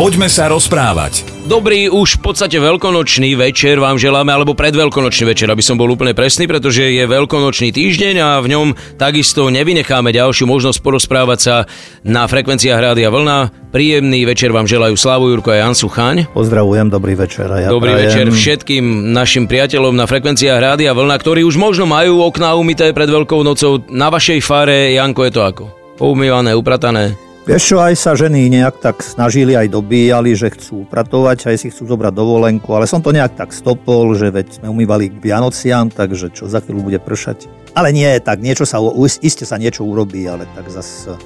Poďme sa rozprávať. Dobrý, už v podstate veľkonočný večer vám želáme, alebo predveľkonočný večer, aby som bol úplne presný, pretože je veľkonočný týždeň a v ňom takisto nevynecháme ďalšiu možnosť porozprávať sa na frekvenciách Rádia Vlna. Príjemný večer vám želajú Slavu Jurko a Jan Suchaň. Pozdravujem, dobrý večer. A ja Dobrý prajem. večer všetkým našim priateľom na frekvenciách Rádia Vlna, ktorí už možno majú okná umité pred Veľkou nocou. Na vašej fare, Janko, je to ako? Poumývané, upratané? Vieš čo, aj sa ženy nejak tak snažili, aj dobíjali, že chcú upratovať, aj si chcú zobrať dovolenku, ale som to nejak tak stopol, že veď sme umývali k Vianociam, takže čo za chvíľu bude pršať. Ale nie, tak niečo sa, iste sa niečo urobí, ale tak zase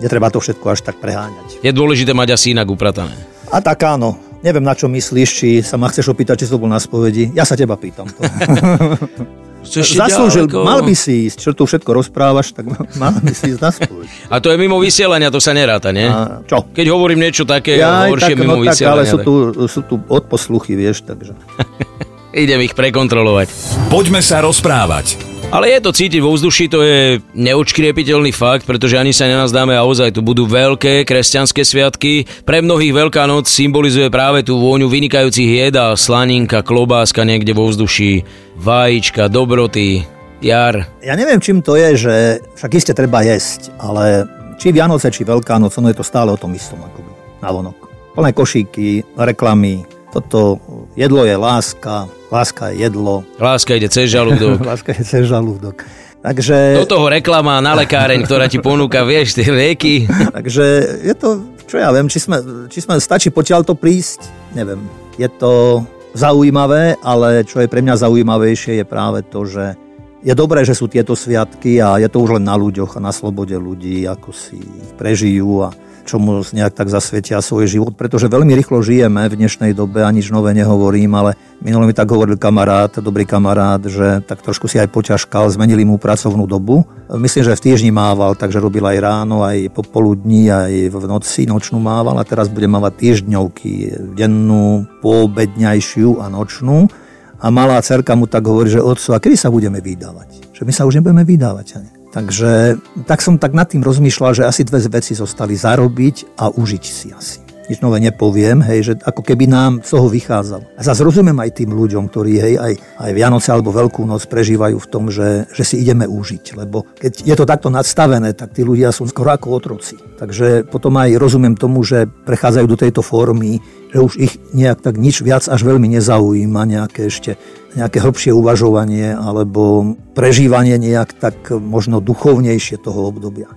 netreba to všetko až tak preháňať. Je dôležité mať asi inak upratané. A tak áno, neviem na čo myslíš, či sa ma chceš opýtať, či som bol na spovedi. Ja sa teba pýtam to. Chceš Zaslúžil, ďaleko? mal by si ísť, čo tu všetko rozprávaš, tak mal by si ísť na. A to je mimo vysielania, to sa neráta, nie? A čo? Keď hovorím niečo také Ja horšie tak, mimo no tak, vysielania. ale sú tak tu, sú tu odposluchy, vieš, takže. Idem ich prekontrolovať. Poďme sa rozprávať. Ale je to cítiť vo vzduši, to je neočkriepiteľný fakt, pretože ani sa nenazdáme a ozaj tu budú veľké kresťanské sviatky. Pre mnohých Veľká noc symbolizuje práve tú vôňu vynikajúcich jedál, slaninka, klobáska niekde vo vzduši, vajíčka, dobroty, jar. Ja neviem, čím to je, že však iste treba jesť, ale či Vianoce, či Veľká noc, ono je to stále o tom istom, akoby, navonok. Plné košíky, reklamy, toto jedlo je láska, láska je jedlo, Láska ide cez žalúdok. láska je cez žalúdok. Takže, Do toho reklama na lekáreň, ktorá ti ponúka, vieš, tie lieky. takže je to, čo ja viem, či sme, či sme stačí potiaľ to prísť, neviem. Je to zaujímavé, ale čo je pre mňa zaujímavejšie je práve to, že je dobré, že sú tieto sviatky a je to už len na ľuďoch a na slobode ľudí, ako si ich prežijú a čomu nejak tak zasvetia svoj život, pretože veľmi rýchlo žijeme v dnešnej dobe a nič nové nehovorím, ale minulý mi tak hovoril kamarát, dobrý kamarát, že tak trošku si aj poťažkal, zmenili mu pracovnú dobu. Myslím, že v týždni mával, takže robil aj ráno, aj popoludní, aj v noci nočnú mával a teraz bude mávať týždňovky, dennú, poobedňajšiu a nočnú. A malá cerka mu tak hovorí, že otco, a kedy sa budeme vydávať? Že my sa už nebudeme vydávať. Ani. Takže tak som tak nad tým rozmýšľal, že asi dve veci zostali zarobiť a užiť si asi. Nič nové nepoviem, hej, že ako keby nám z toho vychádzalo. A zase rozumiem aj tým ľuďom, ktorí hej, aj, aj Vianoce alebo Veľkú noc prežívajú v tom, že, že si ideme užiť. Lebo keď je to takto nadstavené, tak tí ľudia sú skoro ako otroci. Takže potom aj rozumiem tomu, že prechádzajú do tejto formy, že už ich nejak tak nič viac až veľmi nezaujíma, nejaké ešte nejaké hĺbšie uvažovanie alebo prežívanie nejak tak možno duchovnejšie toho obdobia.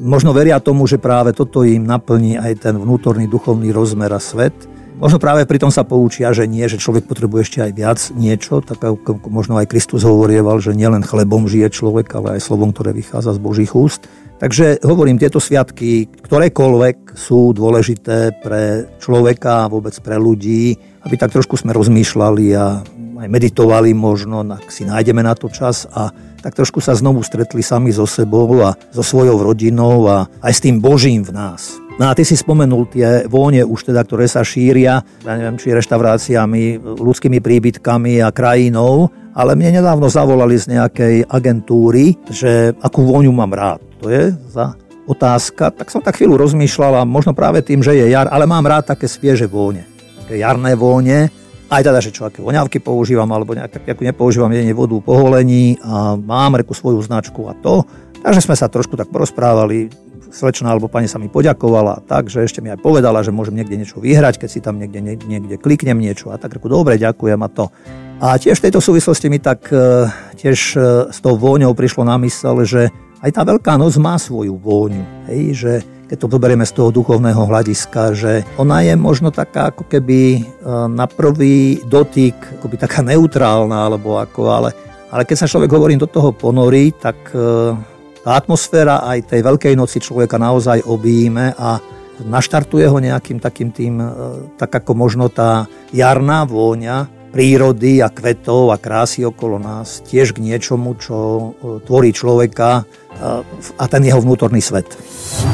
Možno veria tomu, že práve toto im naplní aj ten vnútorný duchovný rozmer a svet. Možno práve pri tom sa poučia, že nie, že človek potrebuje ešte aj viac niečo, tak ako možno aj Kristus hovorieval, že nielen chlebom žije človek, ale aj slovom, ktoré vychádza z Božích úst. Takže hovorím, tieto sviatky, ktorékoľvek sú dôležité pre človeka a vôbec pre ľudí, aby tak trošku sme rozmýšľali a aj meditovali možno, ak si nájdeme na to čas a tak trošku sa znovu stretli sami so sebou a so svojou rodinou a aj s tým Božím v nás. No a ty si spomenul tie vône už teda, ktoré sa šíria, ja neviem, či reštauráciami, ľudskými príbytkami a krajinou, ale mne nedávno zavolali z nejakej agentúry, že akú vôňu mám rád. To je za otázka. Tak som tak chvíľu rozmýšľal a možno práve tým, že je jar, ale mám rád také svieže vône. Také jarné vône, aj teda, že čo, aké voňavky používam, alebo nejak tak, ako nepoužívam jedine vodu po holení a mám reku svoju značku a to. Takže sme sa trošku tak porozprávali, slečna alebo pani sa mi poďakovala tak, že ešte mi aj povedala, že môžem niekde niečo vyhrať, keď si tam niekde, niekde kliknem niečo a tak reku, dobre, ďakujem a to. A tiež v tejto súvislosti mi tak e, tiež e, s tou vôňou prišlo na mysel, že aj tá Veľká noc má svoju vôňu, hej, že keď to zoberieme z toho duchovného hľadiska, že ona je možno taká ako keby e, na prvý dotyk akoby taká neutrálna, alebo ako, ale, ale keď sa človek hovorím do toho ponorí, tak tá atmosféra aj tej Veľkej noci človeka naozaj objíme a naštartuje ho nejakým takým tým, tak ako možno tá jarná vôňa prírody a kvetov a krásy okolo nás tiež k niečomu, čo tvorí človeka a ten jeho vnútorný svet.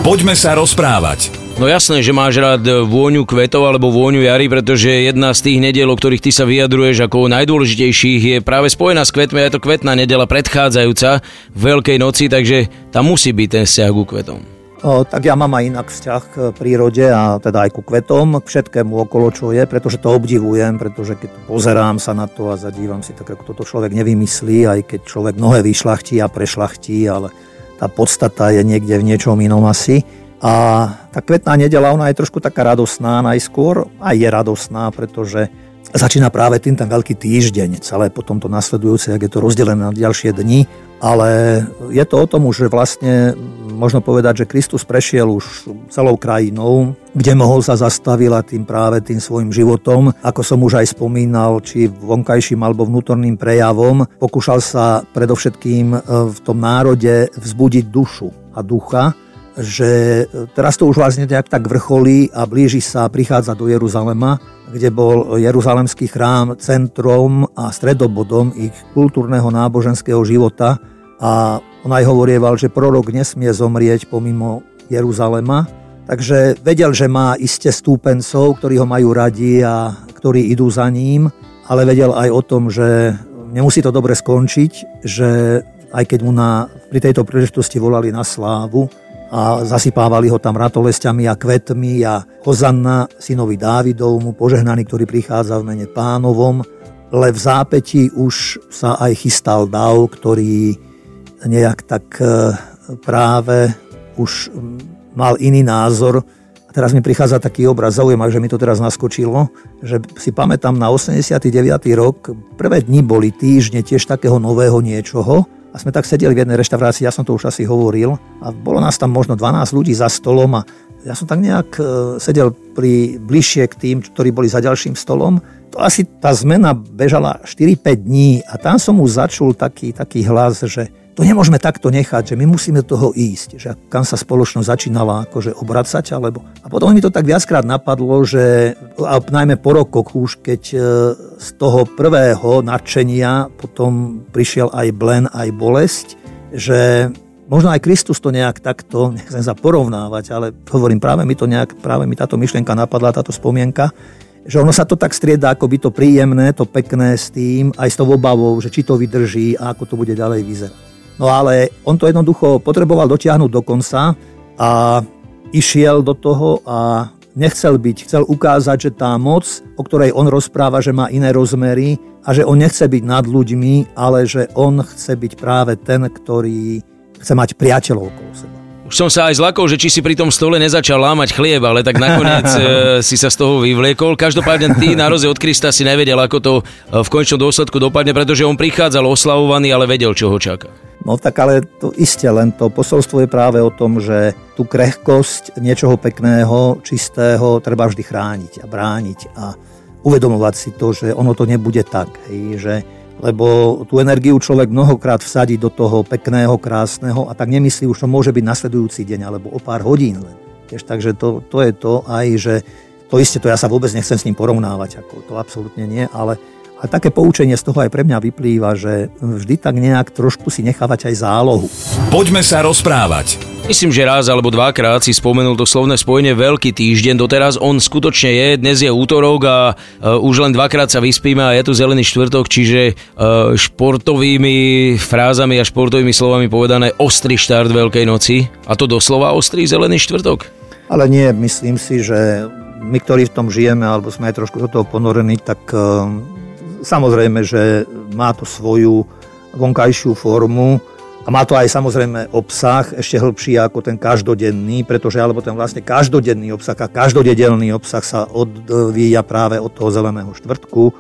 Poďme sa rozprávať. No jasné, že máš rád vôňu kvetov alebo vôňu jary, pretože jedna z tých nediel, o ktorých ty sa vyjadruješ ako najdôležitejších, je práve spojená s kvetmi. Je to kvetná nedela predchádzajúca Veľkej noci, takže tam musí byť ten vzťah ku kvetom. Tak ja mám aj inak vzťah k prírode a teda aj ku kvetom, k všetkému okolo, čo je, pretože to obdivujem, pretože keď pozerám sa na to a zadívam si, tak ako toto človek nevymyslí, aj keď človek mnohé vyšlachtí a prešlachtí, ale tá podstata je niekde v niečom inom asi. A tá kvetná nedela, ona je trošku taká radosná najskôr, aj je radosná, pretože začína práve tým ten veľký týždeň, celé potom to nasledujúce, ak je to rozdelené na ďalšie dni, ale je to o tom že vlastne možno povedať, že Kristus prešiel už celou krajinou, kde mohol sa zastavil a tým práve tým svojim životom, ako som už aj spomínal, či vonkajším alebo vnútorným prejavom, pokúšal sa predovšetkým e, v tom národe vzbudiť dušu a ducha, že teraz to už vlastne nejak tak vrcholí a blíži sa, prichádza do Jeruzalema, kde bol Jeruzalemský chrám centrom a stredobodom ich kultúrneho náboženského života a on aj hovorieval, že prorok nesmie zomrieť pomimo Jeruzalema, takže vedel, že má iste stúpencov, ktorí ho majú radi a ktorí idú za ním, ale vedel aj o tom, že nemusí to dobre skončiť, že aj keď mu na, pri tejto príležitosti volali na slávu a zasypávali ho tam ratolestiami a kvetmi a Hozanna synovi Dávidovmu, požehnaný, ktorý prichádza v mene pánovom, ale v zápäti už sa aj chystal dav, ktorý nejak tak e, práve už mal iný názor. A teraz mi prichádza taký obraz, zaujímavý, že mi to teraz naskočilo, že si pamätám na 89. rok, prvé dni boli týždne tiež takého nového niečoho, a sme tak sedeli v jednej reštaurácii, ja som to už asi hovoril, a bolo nás tam možno 12 ľudí za stolom a ja som tak nejak e, sedel pri, bližšie k tým, ktorí boli za ďalším stolom. To asi tá zmena bežala 4-5 dní a tam som už začul taký, taký hlas, že to nemôžeme takto nechať, že my musíme toho ísť, že kam sa spoločnosť začínala akože obracať, alebo... A potom mi to tak viackrát napadlo, že a najmä po rokoch už, keď e, z toho prvého nadšenia potom prišiel aj blen, aj bolesť, že možno aj Kristus to nejak takto, nechcem sa porovnávať, ale hovorím, práve mi to nejak, práve mi táto myšlienka napadla, táto spomienka, že ono sa to tak strieda, ako by to príjemné, to pekné s tým, aj s tou obavou, že či to vydrží a ako to bude ďalej vyzerať. No ale on to jednoducho potreboval dotiahnuť do konca a išiel do toho a nechcel byť, chcel ukázať, že tá moc, o ktorej on rozpráva, že má iné rozmery a že on nechce byť nad ľuďmi, ale že on chce byť práve ten, ktorý chce mať priateľov okolo seba. Už som sa aj zlakol, že či si pri tom stole nezačal lámať chlieb, ale tak nakoniec e, si sa z toho vyvliekol. Každopádne ty na roze od Krista si nevedel, ako to e, v končnom dôsledku dopadne, pretože on prichádzal oslavovaný, ale vedel, čo ho čaká. No tak ale to isté, len to posolstvo je práve o tom, že tú krehkosť niečoho pekného, čistého treba vždy chrániť a brániť a uvedomovať si to, že ono to nebude tak, hej, že lebo tú energiu človek mnohokrát vsadí do toho pekného, krásneho a tak nemyslí už to môže byť nasledujúci deň alebo o pár hodín len. Tiež, takže to, to je to aj, že to isté, to ja sa vôbec nechcem s ním porovnávať, ako to absolútne nie, ale, ale také poučenie z toho aj pre mňa vyplýva, že vždy tak nejak trošku si nechávať aj zálohu. Poďme sa rozprávať. Myslím, že raz alebo dvakrát si spomenul to slovné spojenie Veľký týždeň. Doteraz on skutočne je, dnes je útorok a uh, už len dvakrát sa vyspíme a je tu zelený štvrtok, čiže uh, športovými frázami a športovými slovami povedané ostrý štart Veľkej noci. A to doslova ostrý zelený štvrtok? Ale nie, myslím si, že my, ktorí v tom žijeme, alebo sme aj trošku do toho ponorení, tak uh, samozrejme, že má to svoju vonkajšiu formu, a má to aj samozrejme obsah ešte hĺbší ako ten každodenný, pretože alebo ten vlastne každodenný obsah a každodenný obsah sa odvíja práve od toho zeleného štvrtku.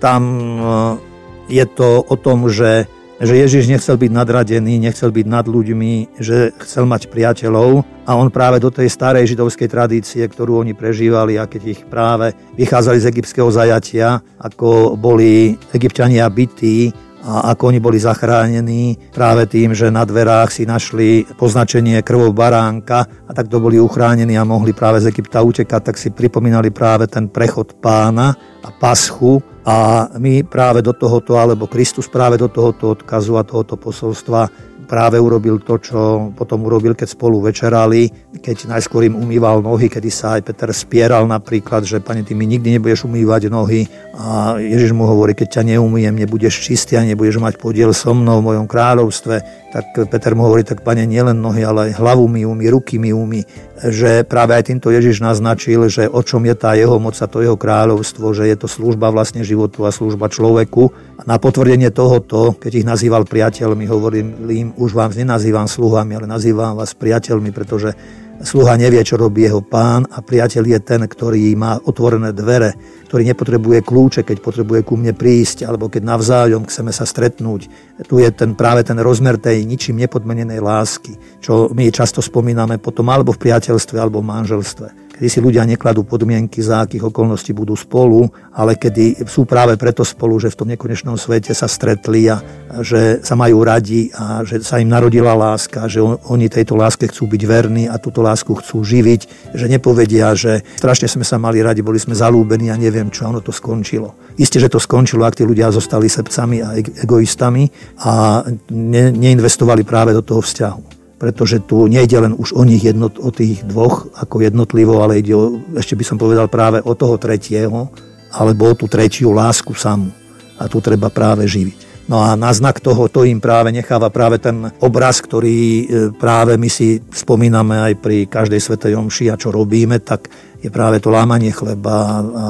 Tam eh, je to o tom, že, že Ježiš nechcel byť nadradený, nechcel byť nad ľuďmi, že chcel mať priateľov a on práve do tej starej židovskej tradície, ktorú oni prežívali a keď ich práve vychádzali z egyptského zajatia, ako boli egyptiania bytí, a ako oni boli zachránení práve tým, že na dverách si našli poznačenie krvou baránka a takto boli uchránení a mohli práve z Egypta utekať, tak si pripomínali práve ten prechod pána a paschu a my práve do tohoto, alebo Kristus práve do tohoto odkazu a tohoto posolstva práve urobil to, čo potom urobil, keď spolu večerali, keď najskôr im umýval nohy, kedy sa aj Peter spieral napríklad, že pani, ty mi nikdy nebudeš umývať nohy. A Ježiš mu hovorí, keď ťa neumýjem, nebudeš čistý a nebudeš mať podiel so mnou v mojom kráľovstve, tak Peter mu hovorí, tak pane, nielen nohy, ale aj hlavu mi umí, ruky mi umí, že práve aj týmto Ježiš naznačil, že o čom je tá jeho moc a to jeho kráľovstvo, že je to služba vlastne životu a služba človeku. A na potvrdenie tohoto, keď ich nazýval priateľmi, hovorím im, už vám nenazývam sluhami, ale nazývam vás priateľmi, pretože Sluha nevie, čo robí jeho pán a priateľ je ten, ktorý má otvorené dvere, ktorý nepotrebuje kľúče, keď potrebuje ku mne prísť, alebo keď navzájom chceme sa stretnúť. Tu je ten, práve ten rozmer tej ničím nepodmenenej lásky, čo my často spomíname potom alebo v priateľstve, alebo v manželstve kedy si ľudia nekladú podmienky, za akých okolností budú spolu, ale kedy sú práve preto spolu, že v tom nekonečnom svete sa stretli a že sa majú radi a že sa im narodila láska, že oni tejto láske chcú byť verní a túto lásku chcú živiť, že nepovedia, že strašne sme sa mali radi, boli sme zalúbení a neviem čo, ono to skončilo. Isté, že to skončilo, ak tí ľudia zostali sebcami a egoistami a ne, neinvestovali práve do toho vzťahu pretože tu nejde len už o nich jednot, o tých dvoch ako jednotlivo, ale ide o, ešte by som povedal práve o toho tretieho, alebo o tú tretiu lásku samú. A tu treba práve živiť. No a na znak toho, to im práve necháva práve ten obraz, ktorý e, práve my si spomíname aj pri každej svetej omši a čo robíme, tak je práve to lámanie chleba a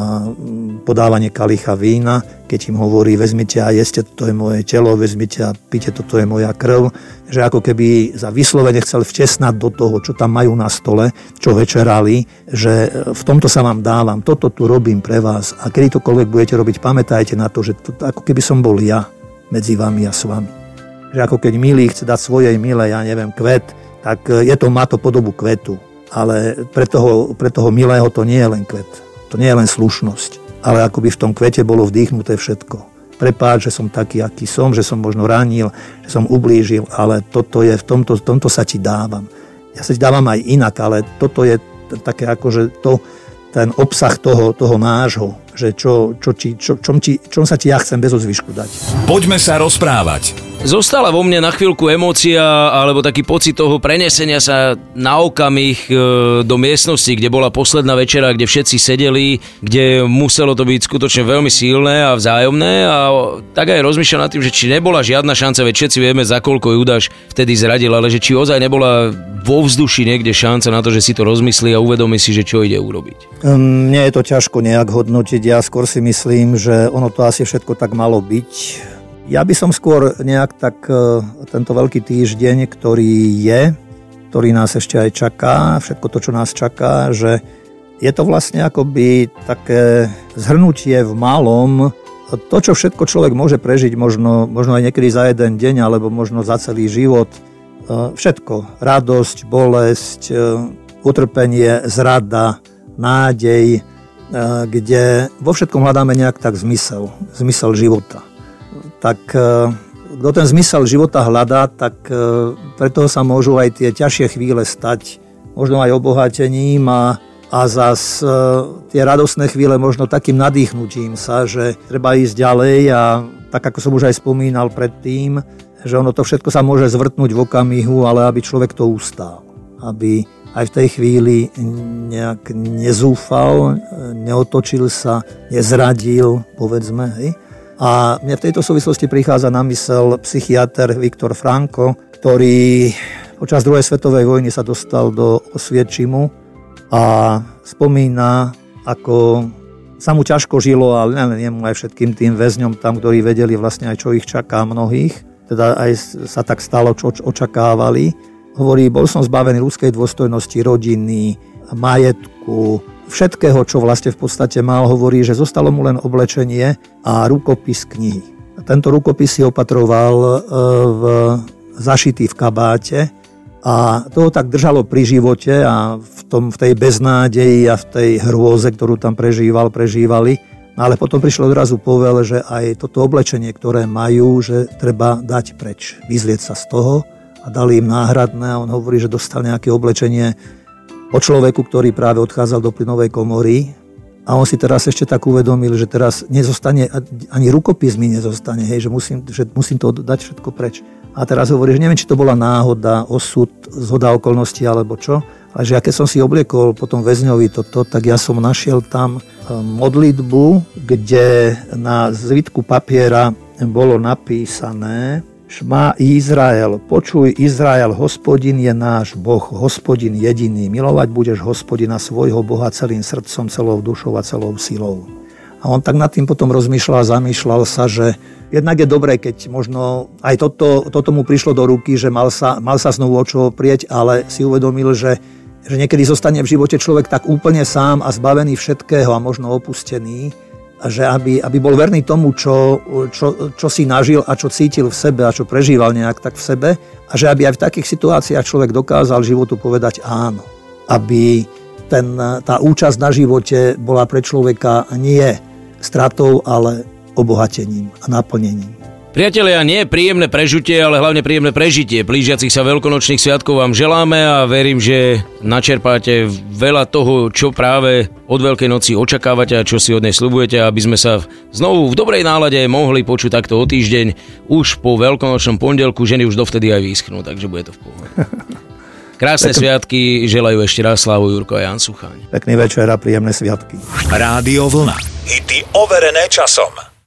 podávanie kalicha vína, keď im hovorí, vezmite a jeste, toto je moje telo, vezmite a pite, toto je moja krv, že ako keby za vyslovene chcel vtesnať do toho, čo tam majú na stole, čo večerali, že v tomto sa vám dávam, toto tu robím pre vás a kedy tokoľvek budete robiť, pamätajte na to, že to, ako keby som bol ja medzi vami a s vami. Že ako keď milý chce dať svojej milej, ja neviem, kvet, tak je to, má to podobu kvetu ale pre toho, pre toho milého to nie je len kvet. To nie je len slušnosť, ale ako by v tom kvete bolo vdýchnuté všetko. Prepáč, že som taký, aký som, že som možno ranil, že som ublížil, ale toto je, v tomto, tomto sa ti dávam. Ja sa ti dávam aj inak, ale toto je také akože to, ten obsah toho, toho nášho, že čo, čo, čo, čo, čom, ti, čom sa ti ja chcem bez zvyšku dať. Poďme sa rozprávať. Zostala vo mne na chvíľku emócia alebo taký pocit toho prenesenia sa na okamih e, do miestnosti, kde bola posledná večera, kde všetci sedeli, kde muselo to byť skutočne veľmi silné a vzájomné a tak aj rozmýšľam nad tým, že či nebola žiadna šanca, veď všetci vieme, za koľko Judáš vtedy zradil, ale že či ozaj nebola vo vzduši niekde šanca na to, že si to rozmyslí a uvedomí si, že čo ide urobiť. Mne je to ťažko nejak hodnotiť, ja skôr si myslím, že ono to asi všetko tak malo byť ja by som skôr nejak tak e, tento veľký týždeň, ktorý je, ktorý nás ešte aj čaká, všetko to, čo nás čaká, že je to vlastne akoby také zhrnutie v malom, to, čo všetko človek môže prežiť, možno, možno aj niekedy za jeden deň, alebo možno za celý život, e, všetko, radosť, bolesť, e, utrpenie, zrada, nádej, kde vo všetkom hľadáme nejak tak zmysel, zmysel života tak e, kto ten zmysel života hľadá, tak e, preto sa môžu aj tie ťažšie chvíle stať možno aj obohatením a, a zas e, tie radostné chvíle možno takým nadýchnutím sa, že treba ísť ďalej a tak ako som už aj spomínal predtým, že ono to všetko sa môže zvrtnúť v okamihu, ale aby človek to ustál. Aby aj v tej chvíli nejak nezúfal, neotočil sa, nezradil, povedzme, hej? A mne v tejto súvislosti prichádza na mysel psychiatr Viktor Franko, ktorý počas druhej svetovej vojny sa dostal do Osviečimu a spomína, ako sa mu ťažko žilo, ale nielen jemu aj všetkým tým väzňom tam, ktorí vedeli vlastne aj čo ich čaká mnohých, teda aj sa tak stalo, čo očakávali. Hovorí, bol som zbavený ľudskej dôstojnosti, rodiny, majetku, všetkého, čo vlastne v podstate mal, hovorí, že zostalo mu len oblečenie a rukopis knihy. Tento rukopis si opatroval e, v, zašitý v kabáte a toho tak držalo pri živote a v, tom, v tej beznádeji a v tej hrôze, ktorú tam prežíval, prežívali. No ale potom prišlo odrazu povel, že aj toto oblečenie, ktoré majú, že treba dať preč, vyzlieť sa z toho a dali im náhradné a on hovorí, že dostal nejaké oblečenie o človeku, ktorý práve odchádzal do plynovej komory a on si teraz ešte tak uvedomil, že teraz nezostane, ani rukopis mi nezostane, hej, že, musím, že musím to dať všetko preč. A teraz hovorí, že neviem, či to bola náhoda, osud, zhoda okolností alebo čo, ale že ja keď som si obliekol potom väzňovi toto, tak ja som našiel tam e, modlitbu, kde na zvitku papiera bolo napísané Šma Izrael, počuj Izrael, hospodin je náš Boh, hospodin jediný. Milovať budeš hospodina svojho Boha celým srdcom, celou dušou a celou silou. A on tak nad tým potom rozmýšľal a zamýšľal sa, že jednak je dobré, keď možno aj toto, toto mu prišlo do ruky, že mal sa, mal sa znovu o čo prieť, ale si uvedomil, že, že niekedy zostane v živote človek tak úplne sám a zbavený všetkého a možno opustený, že aby, aby bol verný tomu, čo, čo, čo si nažil a čo cítil v sebe a čo prežíval nejak tak v sebe a že aby aj v takých situáciách človek dokázal životu povedať áno. Aby ten, tá účasť na živote bola pre človeka nie stratou, ale obohatením a naplnením. Priatelia, nie príjemné prežutie, ale hlavne príjemné prežitie blížiacich sa veľkonočných sviatkov vám želáme a verím, že načerpáte veľa toho, čo práve od Veľkej noci očakávate a čo si od nej slubujete, aby sme sa znovu v dobrej nálade mohli počuť takto o týždeň už po veľkonočnom pondelku. Ženy už dovtedy aj vyschnú, takže bude to v pohode. Krásne Pekný. sviatky, želajú ešte raz Slavu Jurko a Jan Suchaň. Pekný večer a príjemné sviatky. Rádio Vlna. Hity overené časom.